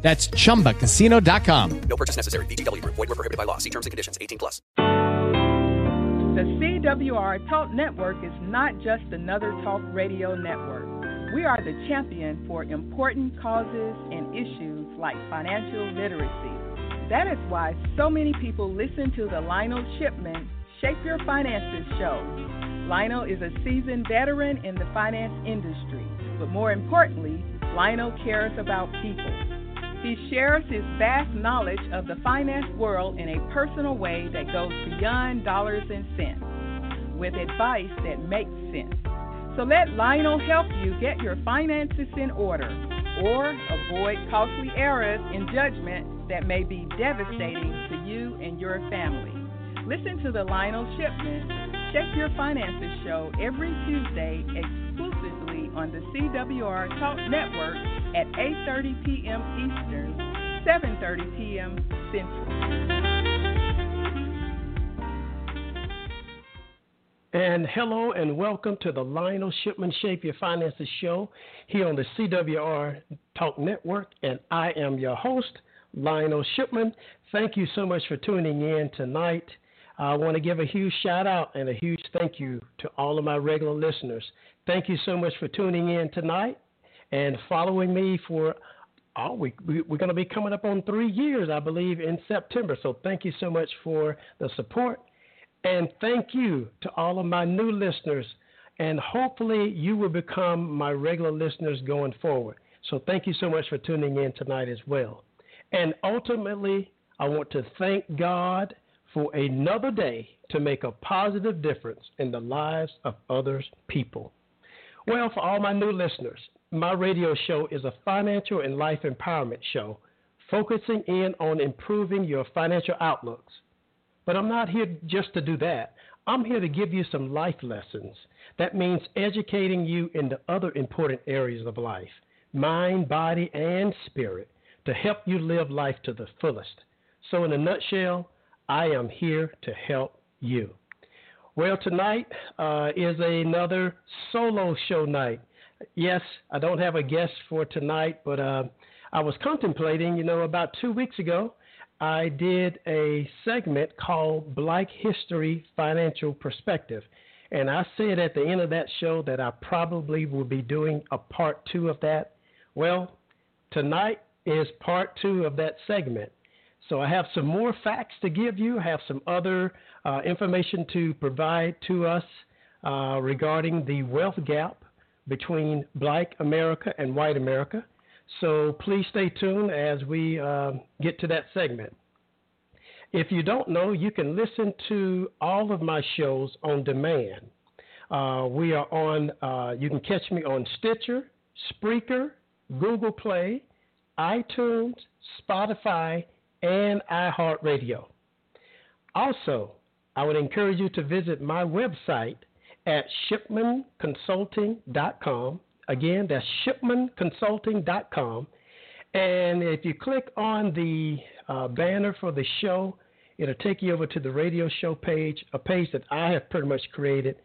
That's chumbacasino.com. No purchase necessary. VGW Group. Void were prohibited by law. See terms and conditions. 18 plus. The CWR Talk Network is not just another talk radio network. We are the champion for important causes and issues like financial literacy. That is why so many people listen to the Lionel Shipman Shape Your Finances show. Lionel is a seasoned veteran in the finance industry, but more importantly, Lionel cares about people. He shares his vast knowledge of the finance world in a personal way that goes beyond dollars and cents, with advice that makes sense. So let Lionel help you get your finances in order or avoid costly errors in judgment that may be devastating to you and your family. Listen to the Lionel Shipman Check Your Finances show every Tuesday exclusively on the CWR Talk Network at 8:30 p.m. Eastern, 7:30 p.m. Central. And hello and welcome to the Lionel Shipman Shape Your Finances show here on the CWR Talk Network. And I am your host, Lionel Shipman. Thank you so much for tuning in tonight. I want to give a huge shout out and a huge thank you to all of my regular listeners. Thank you so much for tuning in tonight and following me for. Oh, we, we, we're going to be coming up on three years, I believe, in September. So thank you so much for the support. And thank you to all of my new listeners. And hopefully, you will become my regular listeners going forward. So, thank you so much for tuning in tonight as well. And ultimately, I want to thank God for another day to make a positive difference in the lives of others people. Well, for all my new listeners, my radio show is a financial and life empowerment show focusing in on improving your financial outlooks. But I'm not here just to do that. I'm here to give you some life lessons. That means educating you in the other important areas of life mind, body, and spirit to help you live life to the fullest. So, in a nutshell, I am here to help you. Well, tonight uh, is another solo show night. Yes, I don't have a guest for tonight, but uh, I was contemplating, you know, about two weeks ago, I did a segment called Black History Financial Perspective. And I said at the end of that show that I probably will be doing a part two of that. Well, tonight is part two of that segment. So I have some more facts to give you, I have some other uh, information to provide to us uh, regarding the wealth gap between black America and white America. So please stay tuned as we uh, get to that segment. If you don't know, you can listen to all of my shows on demand. Uh, we are on, uh, you can catch me on Stitcher, Spreaker, Google Play, iTunes, Spotify, and iHeartRadio. Also, I would encourage you to visit my website at shipmanconsulting.com. Again, that's shipmanconsulting.com. And if you click on the uh, banner for the show, it'll take you over to the radio show page, a page that I have pretty much created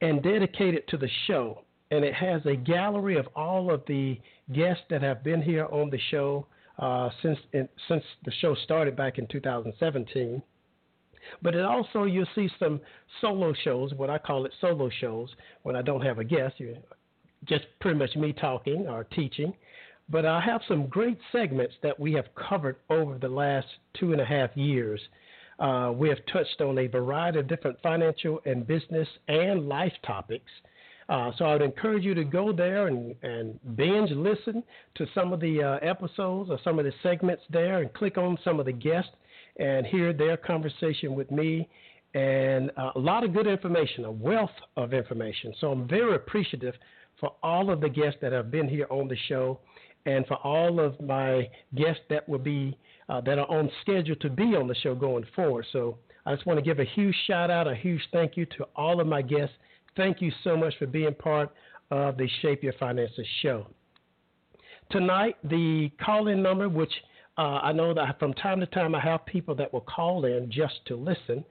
and dedicated to the show. And it has a gallery of all of the guests that have been here on the show uh, since in, since the show started back in 2017. But it also you'll see some solo shows, what I call it solo shows, when I don't have a guest. You just pretty much me talking or teaching. But I have some great segments that we have covered over the last two and a half years. Uh, we have touched on a variety of different financial and business and life topics. Uh, so I would encourage you to go there and, and binge listen to some of the uh, episodes or some of the segments there and click on some of the guests and hear their conversation with me and uh, a lot of good information, a wealth of information. So I'm very appreciative for all of the guests that have been here on the show and for all of my guests that will be uh, that are on schedule to be on the show going forward. So I just want to give a huge shout out, a huge thank you to all of my guests. Thank you so much for being part of the Shape Your Finances show. Tonight, the call in number, which uh, I know that from time to time I have people that will call in just to listen.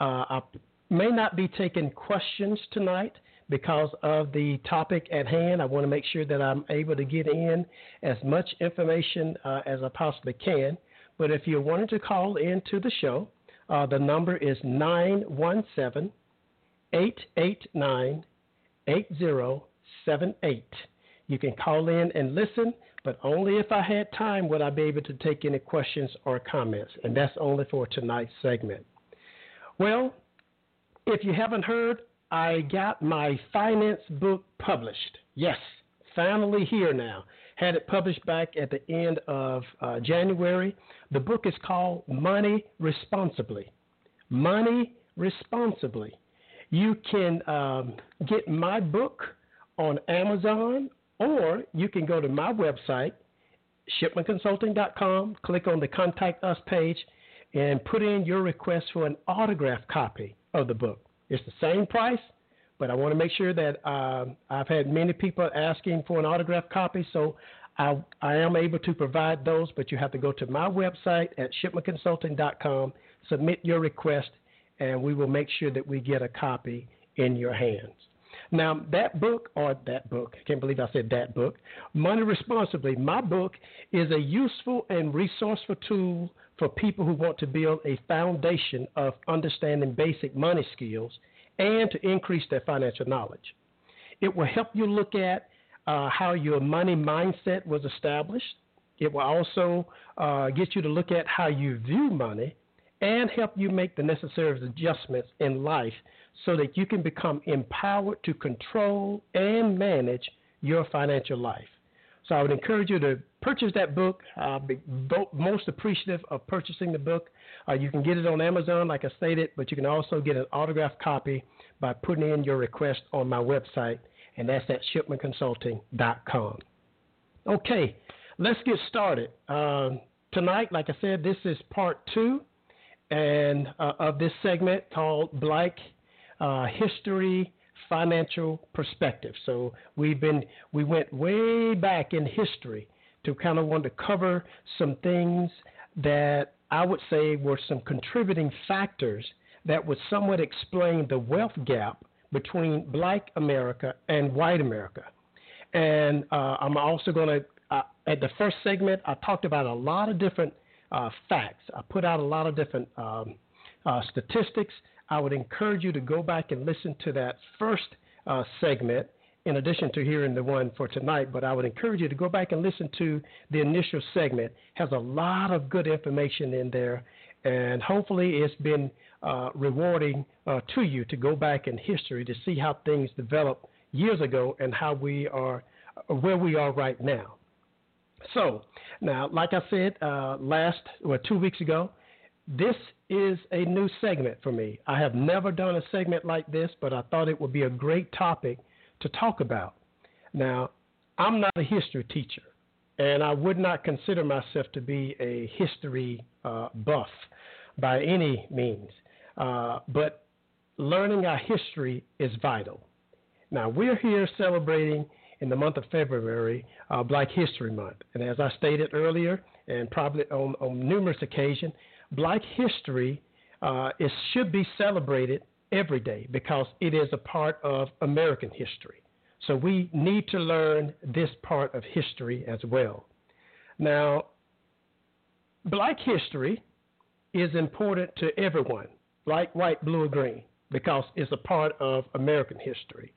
Uh, I may not be taking questions tonight because of the topic at hand. I want to make sure that I'm able to get in as much information uh, as I possibly can. But if you're wanting to call into the show, uh, the number is 917 889 8078. You can call in and listen, but only if I had time would I be able to take any questions or comments, and that's only for tonight's segment. Well, if you haven't heard, I got my finance book published. Yes, finally here now. Had it published back at the end of uh, January. The book is called Money Responsibly. Money Responsibly. You can um, get my book on Amazon or you can go to my website, shipmanconsulting.com, click on the Contact Us page, and put in your request for an autographed copy of the book. It's the same price, but I want to make sure that uh, I've had many people asking for an autographed copy, so I, I am able to provide those, but you have to go to my website at shipmanconsulting.com, submit your request, and we will make sure that we get a copy in your hands. Now, that book, or that book, I can't believe I said that book, Money Responsibly, my book is a useful and resourceful tool for people who want to build a foundation of understanding basic money skills and to increase their financial knowledge. It will help you look at uh, how your money mindset was established. It will also uh, get you to look at how you view money and help you make the necessary adjustments in life so that you can become empowered to control and manage your financial life. So I would encourage you to purchase that book. I'll be most appreciative of purchasing the book. Uh, you can get it on Amazon, like I stated, but you can also get an autographed copy by putting in your request on my website, and that's at shipmanconsulting.com. Okay, let's get started. Uh, tonight, like I said, this is part two and uh, of this segment called Black uh, history financial perspective. So we've been we went way back in history to kind of want to cover some things that I would say were some contributing factors that would somewhat explain the wealth gap between black America and white America. And uh, I'm also going to, uh, at the first segment, I talked about a lot of different uh, facts. I put out a lot of different um, uh, statistics I would encourage you to go back and listen to that first uh, segment in addition to hearing the one for tonight, but I would encourage you to go back and listen to the initial segment. It has a lot of good information in there, and hopefully it's been uh, rewarding uh, to you to go back in history to see how things developed years ago and how we are where we are right now. So now, like I said uh, last or two weeks ago, this is a new segment for me. I have never done a segment like this, but I thought it would be a great topic to talk about. Now, I'm not a history teacher, and I would not consider myself to be a history uh, buff by any means. Uh, but learning our history is vital. Now, we're here celebrating in the month of February uh, Black History Month. And as I stated earlier, and probably on, on numerous occasions, Black history uh, is, should be celebrated every day because it is a part of American history. So we need to learn this part of history as well. Now, black history is important to everyone, black, white, blue, or green, because it's a part of American history.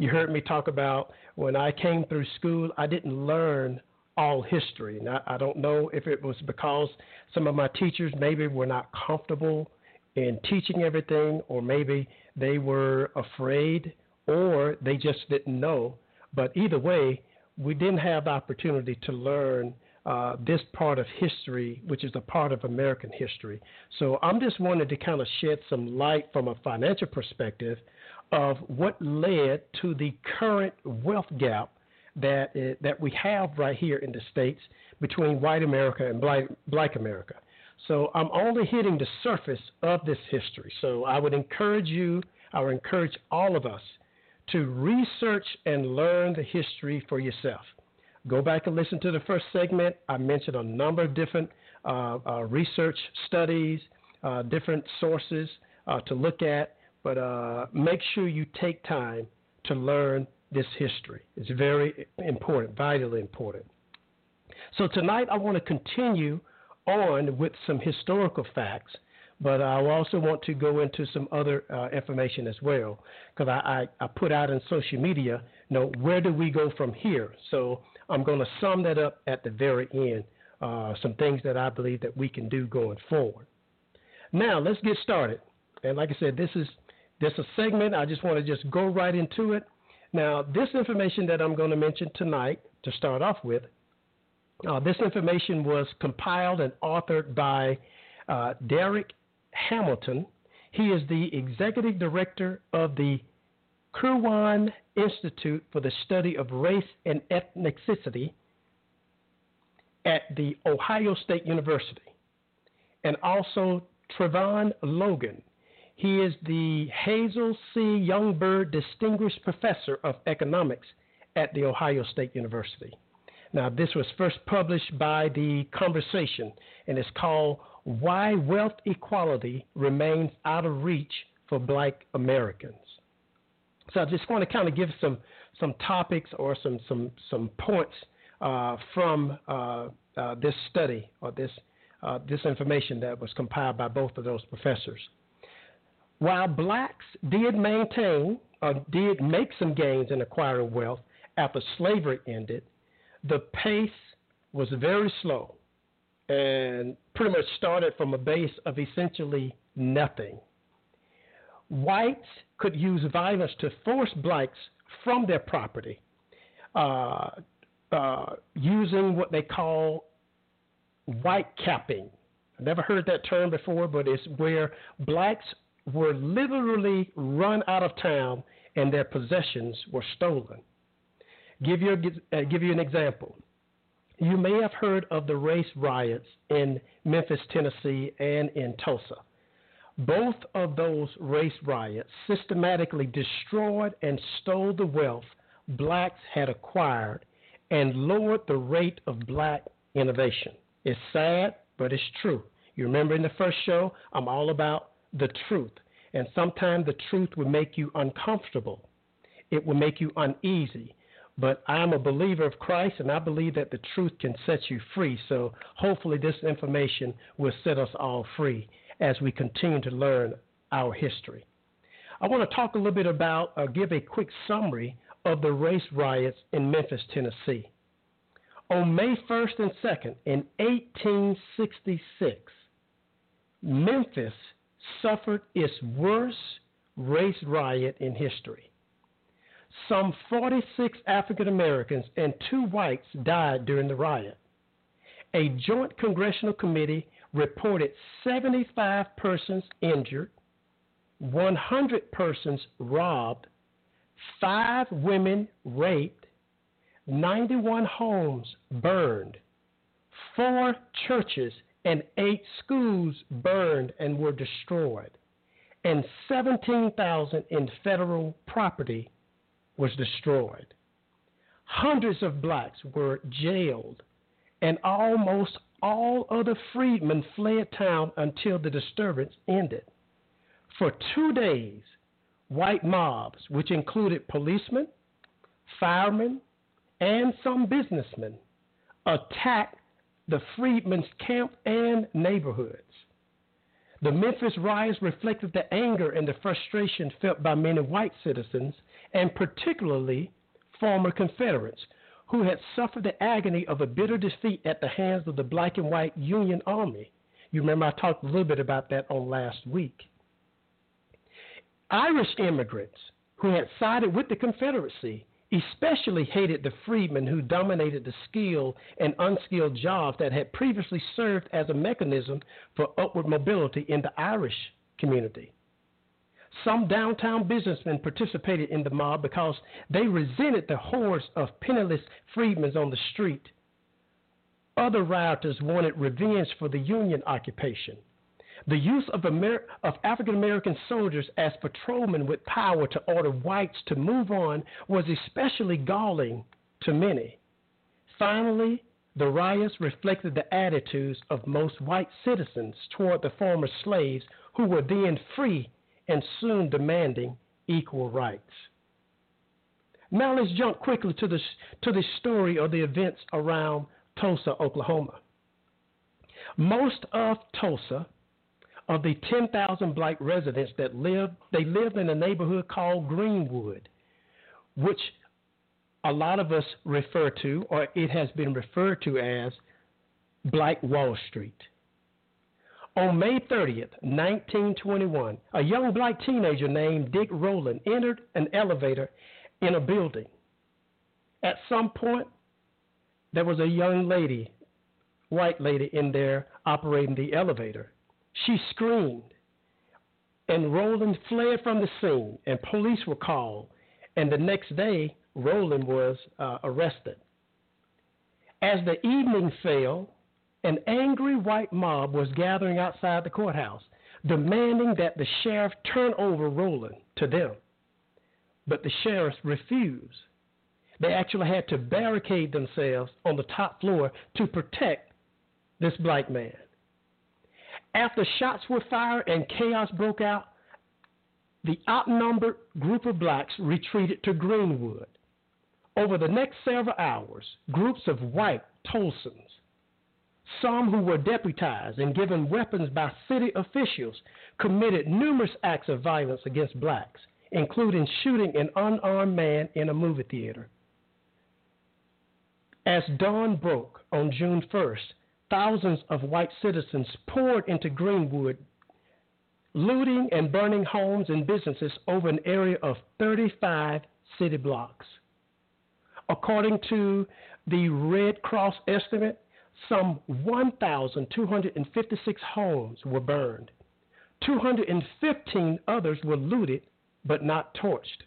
You heard me talk about when I came through school, I didn't learn all history. I, I don't know if it was because some of my teachers maybe were not comfortable in teaching everything, or maybe they were afraid, or they just didn't know. But either way, we didn't have the opportunity to learn uh, this part of history, which is a part of American history. So I'm just wanting to kind of shed some light from a financial perspective of what led to the current wealth gap that it, that we have right here in the states between white America and black, black America. So I'm only hitting the surface of this history. So I would encourage you, I would encourage all of us to research and learn the history for yourself. Go back and listen to the first segment. I mentioned a number of different uh, uh, research studies, uh, different sources uh, to look at, but uh, make sure you take time to learn this history. It's very important, vitally important. So tonight I want to continue on with some historical facts, but I also want to go into some other uh, information as well because I, I, I, put out in social media, you know, where do we go from here? So I'm going to sum that up at the very end, uh, some things that I believe that we can do going forward. Now let's get started. And like I said, this is this is a segment. I just want to just go right into it. Now, this information that I'm going to mention tonight to start off with uh, this information was compiled and authored by uh, Darrick Hamilton. He is the executive director of the Kirwan Institute for the Study of Race and Ethnicity at the Ohio State University, and also Trevon Logan. He is the Hazel C. Youngberg Distinguished Professor of Economics at the Ohio State University. Now, this was first published by The Conversation, and it's called Why Wealth Equality Remains Out of Reach for Black Americans. So I just want to kind of give some, some topics or some, some, some points uh, from uh, uh, this study or this, uh, this information that was compiled by both of those professors. While blacks did maintain or did make some gains in acquiring wealth after slavery ended, the pace was very slow and pretty much started from a base of essentially nothing. Whites could use violence to force blacks from their property uh, uh, using what they call white capping. I never heard that term before, but it's where blacks were literally run out of town and their possessions were stolen. Give you, uh, give you an example. You may have heard of the race riots in Memphis, Tennessee, and in Tulsa. Both of those race riots systematically destroyed and stole the wealth blacks had acquired and lowered the rate of black innovation. It's sad, but it's true. You remember in the first show, I'm all about the truth. And sometimes the truth will make you uncomfortable, it will make you uneasy. But I'm a believer of Christ, and I believe that the truth can set you free. So hopefully, this information will set us all free as we continue to learn our history. I want to talk a little bit about, uh, give a quick summary of the race riots in Memphis, Tennessee. On May 1st and 2nd, in 1866, Memphis suffered its worst race riot in history. Some 46 African Americans and two whites died during the riot. A joint congressional committee reported 75 persons injured, 100 persons robbed, five women raped, 91 homes burned, four churches and eight schools burned and were destroyed, and 17,000 in federal property was destroyed. Hundreds of blacks were jailed, and almost all other freedmen fled town until the disturbance ended. For two days, white mobs, which included policemen, firemen, and some businessmen, attacked the freedmen's camp and neighborhoods. The Memphis riots reflected the anger and the frustration felt by many white citizens, and particularly former Confederates, who had suffered the agony of a bitter defeat at the hands of the black and white Union Army. You remember I talked a little bit about that on last week. Irish immigrants who had sided with the Confederacy especially hated the freedmen who dominated the skilled and unskilled jobs that had previously served as a mechanism for upward mobility in the Irish community. Some downtown businessmen participated in the mob because they resented the hordes of penniless freedmen on the street. Other rioters wanted revenge for the Union occupation. The use of, Amer- of African American soldiers as patrolmen with power to order whites to move on was especially galling to many. Finally, the riots reflected the attitudes of most white citizens toward the former slaves who were then free and soon demanding equal rights. Now let's jump quickly to the, to the story of the events around Tulsa, Oklahoma. Most of Tulsa, of the 10,000 black residents that lived, they lived in a neighborhood called Greenwood, which a lot of us refer to, or it has been referred to as Black Wall Street. On May 30th, 1921, a young black teenager named Dick Rowland entered an elevator in a building. At some point, there was a young lady, white lady, in there operating the elevator. She screamed, and Rowland fled from the scene, and police were called. And the next day, Rowland was uh, arrested. As the evening fell, an angry white mob was gathering outside the courthouse, demanding that the sheriff turn over Rowland to them. But the sheriff refused. They actually had to barricade themselves on the top floor to protect this black man. After shots were fired and chaos broke out, the outnumbered group of blacks retreated to Greenwood. Over the next several hours, groups of white Tulsans, some who were deputized and given weapons by city officials, committed numerous acts of violence against blacks, including shooting an unarmed man in a movie theater. As dawn broke on June 1st, thousands of white citizens poured into Greenwood, looting and burning homes and businesses over an area of 35 city blocks. According to the Red Cross estimate, some 1,256 homes were burned. 215 others were looted but not torched.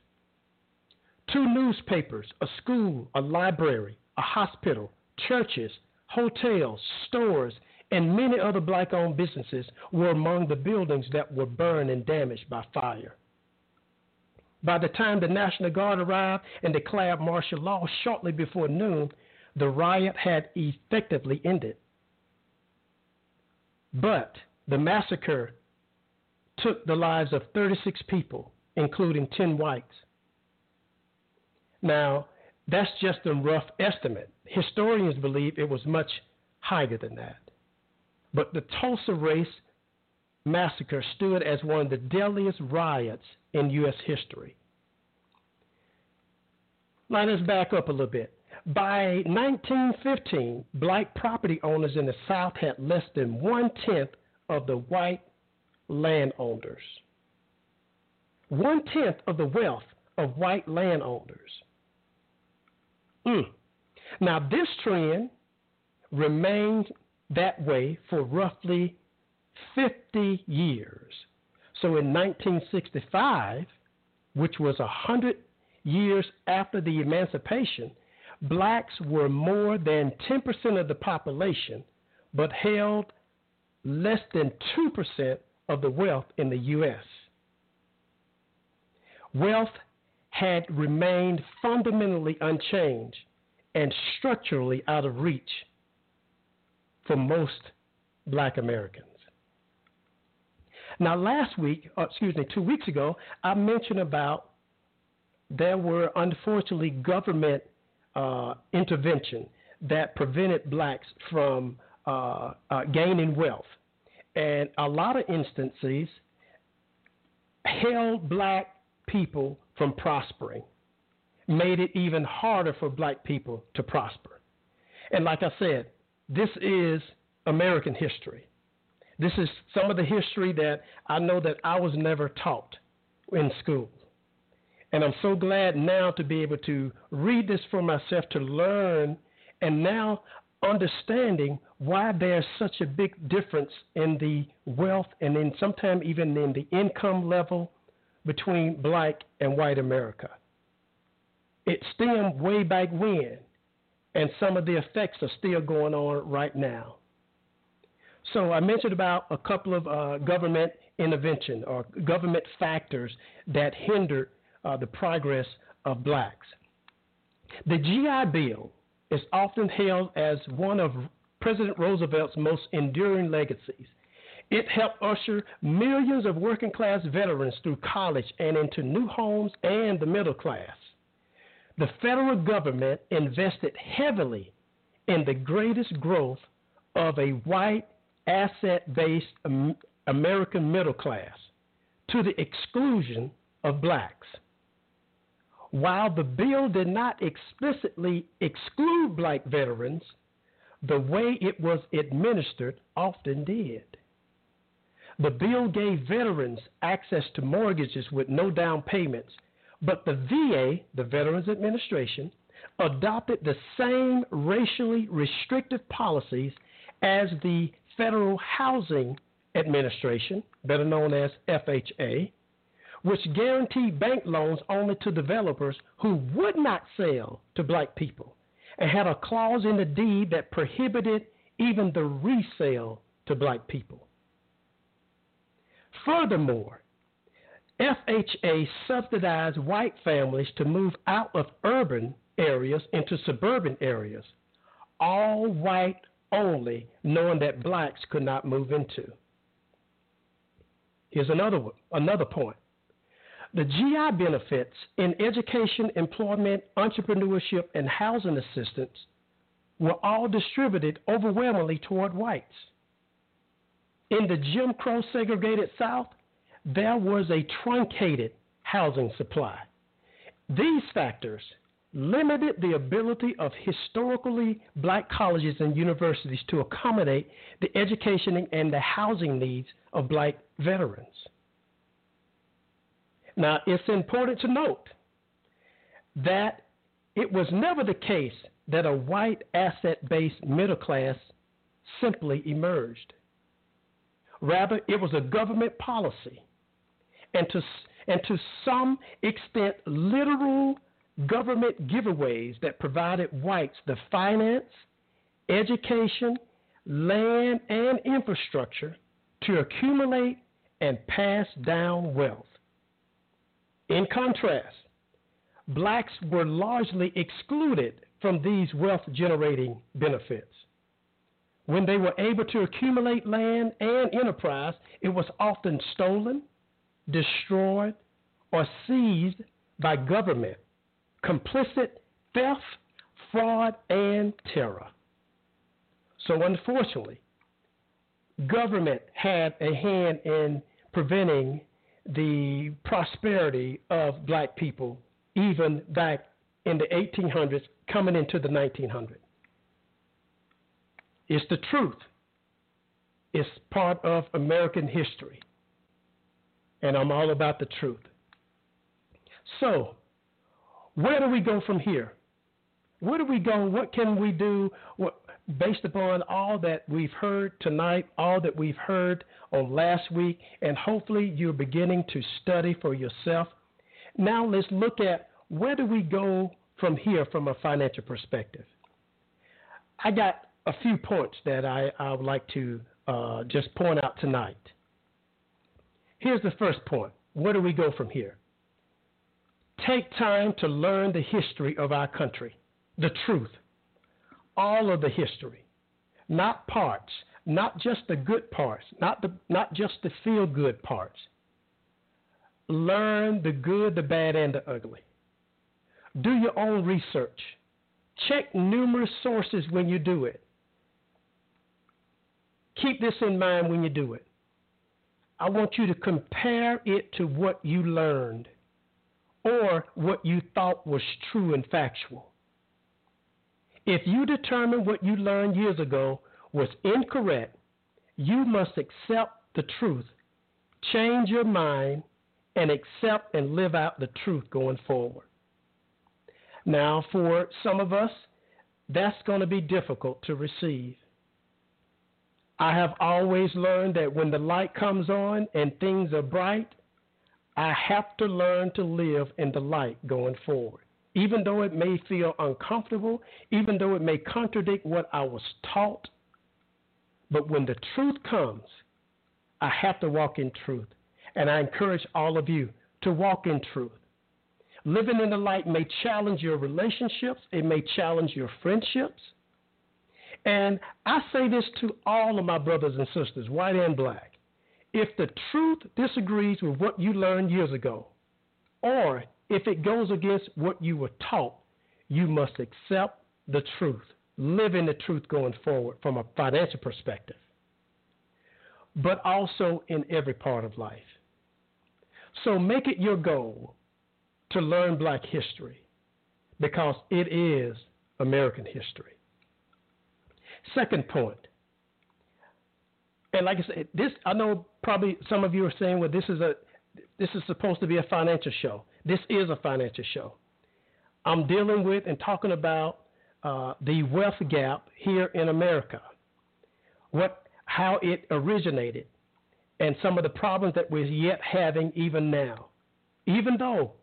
Two newspapers, a school, a library, a hospital, churches, hotels, stores, and many other black owned businesses were among the buildings that were burned and damaged by fire. By the time the National Guard arrived and declared martial law shortly before noon, the riot had effectively ended. But the massacre took the lives of 36 people, including 10 whites. Now, that's just a rough estimate. Historians believe it was much higher than that. But the Tulsa race massacre stood as one of the deadliest riots in U.S. history. Let's back up a little bit. By 1915, black property owners in the South had less than one tenth of the white landowners. One tenth of the wealth of white landowners. Mm. Now, this trend remained that way for roughly 50 years. So in 1965, which was 100 years after the emancipation, blacks were more than 10% of the population, but held less than 2% of the wealth in the U.S. Wealth had remained fundamentally unchanged and structurally out of reach for most black Americans. Now, last week, uh, excuse me, two weeks ago, I mentioned about there were unfortunately government uh, intervention that prevented blacks from uh, uh, gaining wealth. And a lot of instances held black people from prospering, made it even harder for black people to prosper. And like I said, this is American history. This is some of the history that I know that I was never taught in school. And I'm so glad now to be able to read this for myself to learn and now understanding why there's such a big difference in the wealth and then sometimes even in the income level between black and white America. It stemmed way back when and some of the effects are still going on right now. So I mentioned about a couple of uh, government intervention or government factors that hindered uh, the progress of blacks. The GI Bill is often hailed as one of President Roosevelt's most enduring legacies. It helped usher millions of working class veterans through college and into new homes and the middle class. The federal government invested heavily in the greatest growth of a white, asset based American middle class to the exclusion of blacks. While the bill did not explicitly exclude black veterans, the way it was administered often did. The bill gave veterans access to mortgages with no down payments, but the VA, the Veterans Administration, adopted the same racially restrictive policies as the Federal Housing Administration, better known as FHA, which guaranteed bank loans only to developers who would not sell to black people and had a clause in the deed that prohibited even the resale to black people. Furthermore, FHA subsidized white families to move out of urban areas into suburban areas, all white only, knowing that blacks could not move into. Here's another another point. The GI benefits in education, employment, entrepreneurship, and housing assistance were all distributed overwhelmingly toward whites. In the Jim Crow segregated South, there was a truncated housing supply. These factors limited the ability of historically black colleges and universities to accommodate the education and the housing needs of black veterans. Now, it's important to note that it was never the case that a white asset based middle class simply emerged. Rather, it was a government policy and to, and to some extent, literal government giveaways that provided whites the finance, education, land, and infrastructure to accumulate and pass down wealth. In contrast, blacks were largely excluded from these wealth generating benefits. When they were able to accumulate land and enterprise, it was often stolen, destroyed, or seized by government, complicit theft, fraud, and terror. So, unfortunately, government had a hand in preventing the prosperity of black people even back in the 1800s, coming into the 1900s. It's the truth. It's part of American history and I'm all about the truth. So, where do we go from here? Where do we go? What can we do what, based upon all that we've heard tonight, all that we've heard on last week, and hopefully you're beginning to study for yourself? Now, let's look at where do we go from here from a financial perspective. I got a few points that I, I would like to uh, just point out tonight. Here's the first point. Where do we go from here? Take time to learn the history of our country, the truth, all of the history, not parts, not just the good parts, not, the, not just the feel good parts. Learn the good, the bad, and the ugly. Do your own research. Check numerous sources when you do it. Keep this in mind when you do it. I want you to compare it to what you learned or what you thought was true and factual. If you determine what you learned years ago was incorrect, you must accept the truth, change your mind, and accept and live out the truth going forward. Now, for some of us, that's going to be difficult to receive. I have always learned that when the light comes on and things are bright, I have to learn to live in the light going forward. even though it may feel uncomfortable, even though it may contradict what I was taught. But when the truth comes, I have to walk in truth. And I encourage all of you to walk in truth. Living in the light may challenge your relationships, it may challenge your friendships. And I say this to all of my brothers and sisters, white and black. If the truth disagrees with what you learned years ago, or if it goes against what you were taught, you must accept the truth, live in the truth going forward from a financial perspective, but also in every part of life. So make it your goal to learn black history because it is American history. Second point, and like I said, this I know probably some of you are saying, well, this is a this is supposed to be a financial show. This is a financial show. I'm dealing with and talking about uh, the wealth gap here in America, what how it originated, and some of the problems that we're yet having even now. Even though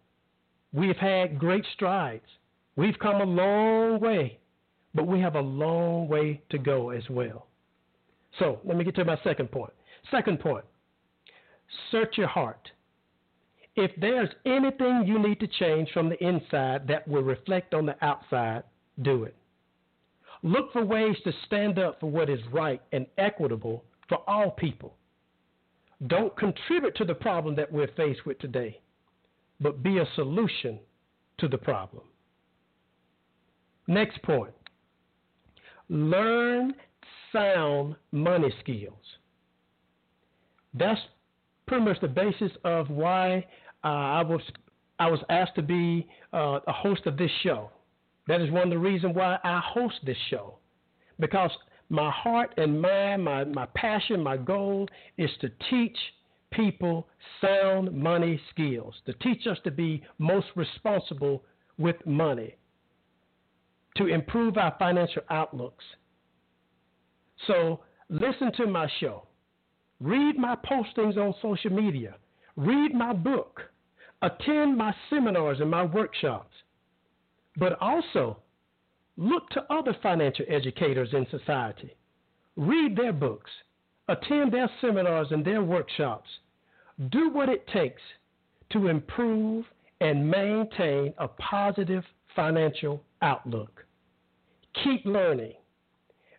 we've had great strides, we've come a long way, but we have a long way to go as well. So let me get to my second point. Second point search your heart. If there's anything you need to change from the inside that will reflect on the outside, do it. Look for ways to stand up for what is right and equitable for all people. Don't contribute to the problem that we're faced with today, but be a solution to the problem. Next point learn sound money skills. That's pretty much the basis of why uh, I was I was asked to be uh, a host of this show. That is one of the reasons why I host this show, because my heart and mind, my, my passion, my goal is to teach people sound money skills, to teach us to be most responsible with money, to improve our financial outlooks. So listen to my show, read my postings on social media, read my book, attend my seminars and my workshops, but also Look to other financial educators in society. Read their books, attend their seminars and their workshops. Do what it takes to improve and maintain a positive financial outlook. Keep learning.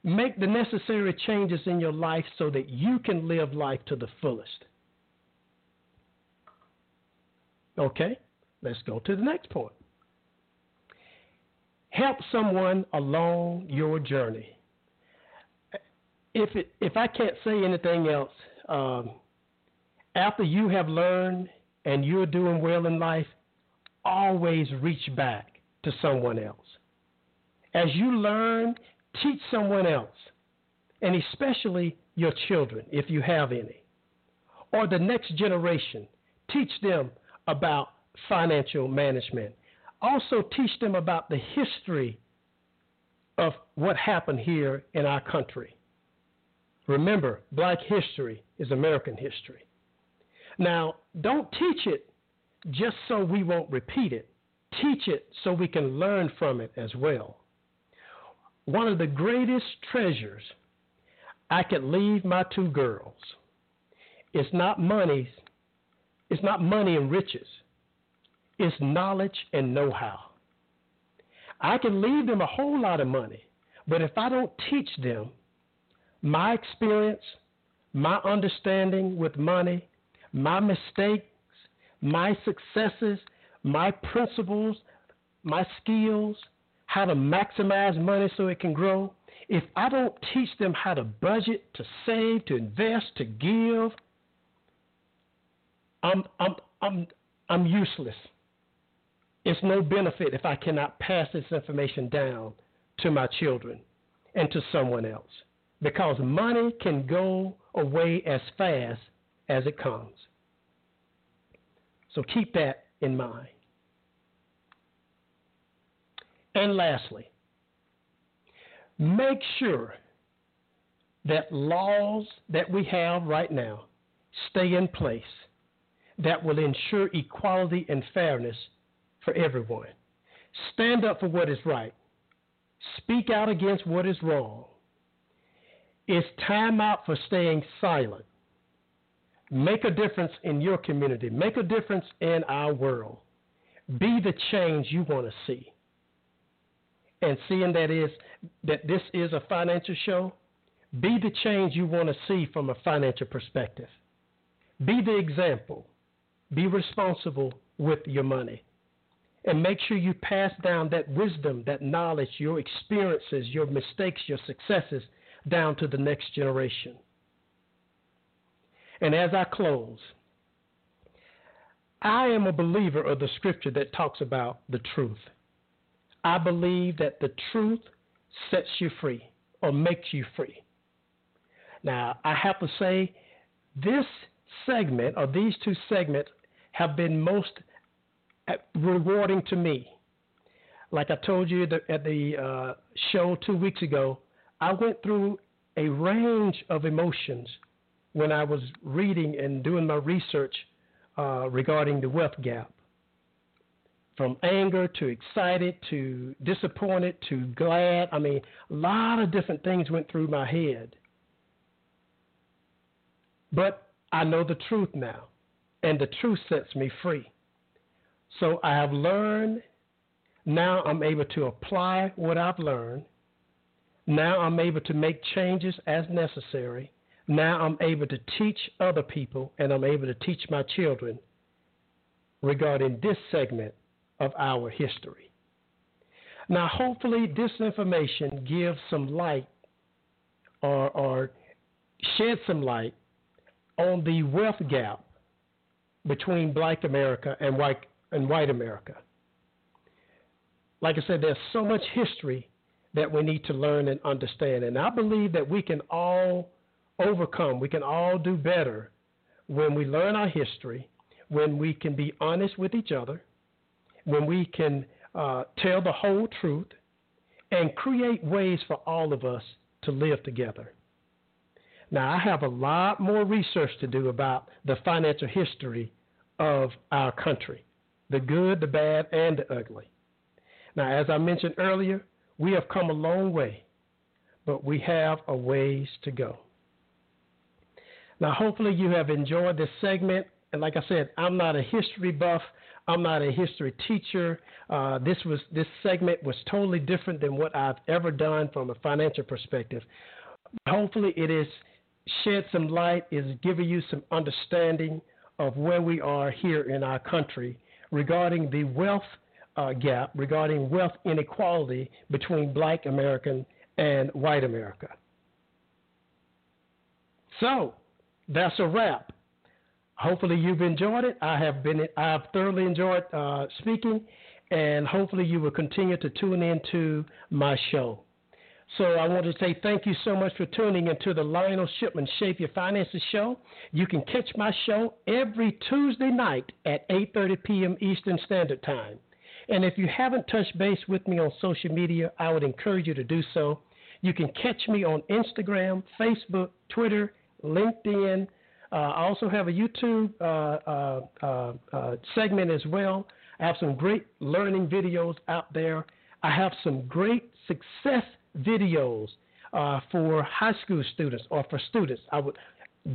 Make the necessary changes in your life so that you can live life to the fullest. Okay, let's go to the next point help someone along your journey. If it, if I can't say anything else, um, after you have learned and you're doing well in life, always reach back to someone else. As you learn, teach someone else, and especially your children, if you have any, or the next generation. Teach them about financial management also teach them about the history of what happened here in our country. Remember, black history is American history. Now, don't teach it just so we won't repeat it. Teach it so we can learn from it as well. One of the greatest treasures I could leave my two girls is not money, it's not money and riches It's knowledge and know how. I can leave them a whole lot of money, but if I don't teach them my experience, my understanding with money, my mistakes, my successes, my principles, my skills, how to maximize money so it can grow, if I don't teach them how to budget, to save, to invest, to give, I'm I'm I'm I'm useless. It's no benefit if I cannot pass this information down to my children and to someone else because money can go away as fast as it comes. So keep that in mind. And lastly, make sure that laws that we have right now stay in place that will ensure equality and fairness for everyone. Stand up for what is right. Speak out against what is wrong. It's time out for staying silent. Make a difference in your community. Make a difference in our world. Be the change you want to see. And seeing that is that this is a financial show, be the change you want to see from a financial perspective. Be the example. Be responsible with your money. And make sure you pass down that wisdom, that knowledge, your experiences, your mistakes, your successes down to the next generation. And as I close, I am a believer of the scripture that talks about the truth. I believe that the truth sets you free or makes you free. Now, I have to say, this segment or these two segments have been most uh, rewarding to me. Like I told you at the uh, show two weeks ago, I went through a range of emotions when I was reading and doing my research uh, regarding the wealth gap. From anger to excited to disappointed to glad. I mean, a lot of different things went through my head. But I know the truth now, and the truth sets me free. So I have learned, now I'm able to apply what I've learned. Now I'm able to make changes as necessary. Now I'm able to teach other people, and I'm able to teach my children regarding this segment of our history. Now, hopefully, this information gives some light or, or shed some light on the wealth gap between black America and white, and white America. Like I said, there's so much history that we need to learn and understand. And I believe that we can all overcome, we can all do better when we learn our history, when we can be honest with each other, when we can uh, tell the whole truth, and create ways for all of us to live together. Now, I have a lot more research to do about the financial history of our country the good, the bad, and the ugly. Now, as I mentioned earlier, we have come a long way, but we have a ways to go. Now, hopefully, you have enjoyed this segment. And like I said, I'm not a history buff. I'm not a history teacher. Uh, this was this segment was totally different than what I've ever done from a financial perspective. Hopefully, it has shed some light, is giving you some understanding of where we are here in our country regarding the wealth uh, gap, regarding wealth inequality between Black American and White America. So, that's a wrap. Hopefully you've enjoyed it. I have been. I've thoroughly enjoyed uh, speaking, and hopefully you will continue to tune into my show. So I want to say thank you so much for tuning into the Lionel Shipman Shape Your Finances show. You can catch my show every Tuesday night at 8:30 p.m. Eastern Standard Time. And if you haven't touched base with me on social media, I would encourage you to do so. You can catch me on Instagram, Facebook, Twitter, LinkedIn. Uh, I also have a YouTube uh, uh, uh, uh, segment as well. I have some great learning videos out there. I have some great success videos for high school students or for students. I would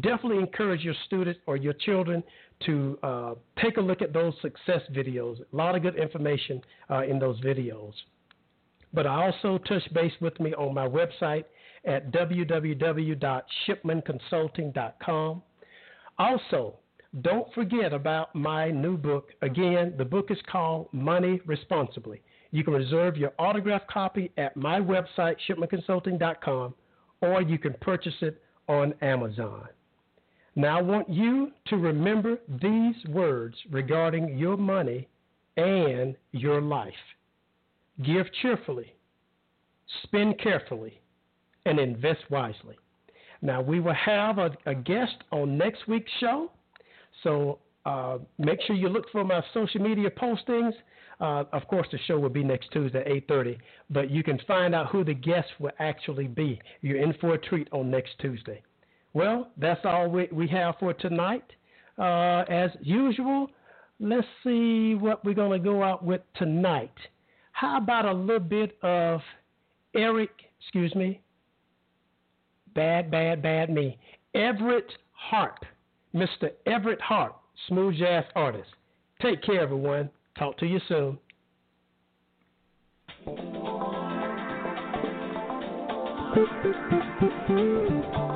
definitely encourage your students or your children to uh, take a look at those success videos. A lot of good information uh, in those videos. But I also touch base with me on my website at www.shipmanconsulting.com. Also, don't forget about my new book. Again, the book is called Money Responsibly. You can reserve your autographed copy at my website, shipmanconsulting.com, or you can purchase it on Amazon. Now, I want you to remember these words regarding your money and your life give cheerfully, spend carefully, and invest wisely. Now, we will have a, a guest on next week's show, so uh, make sure you look for my social media postings. Uh, of course, the show will be next Tuesday at 8:30, but you can find out who the guest will actually be. You're in for a treat on next Tuesday. Well, that's all we, we have for tonight. Uh, as usual, let's see what we're going to go out with tonight. How about a little bit of Eric, excuse me, bad, bad, bad me, Everette Harp, Mr. Everette Harp, smooth jazz artist. Take care, everyone. Talk to you soon. Judy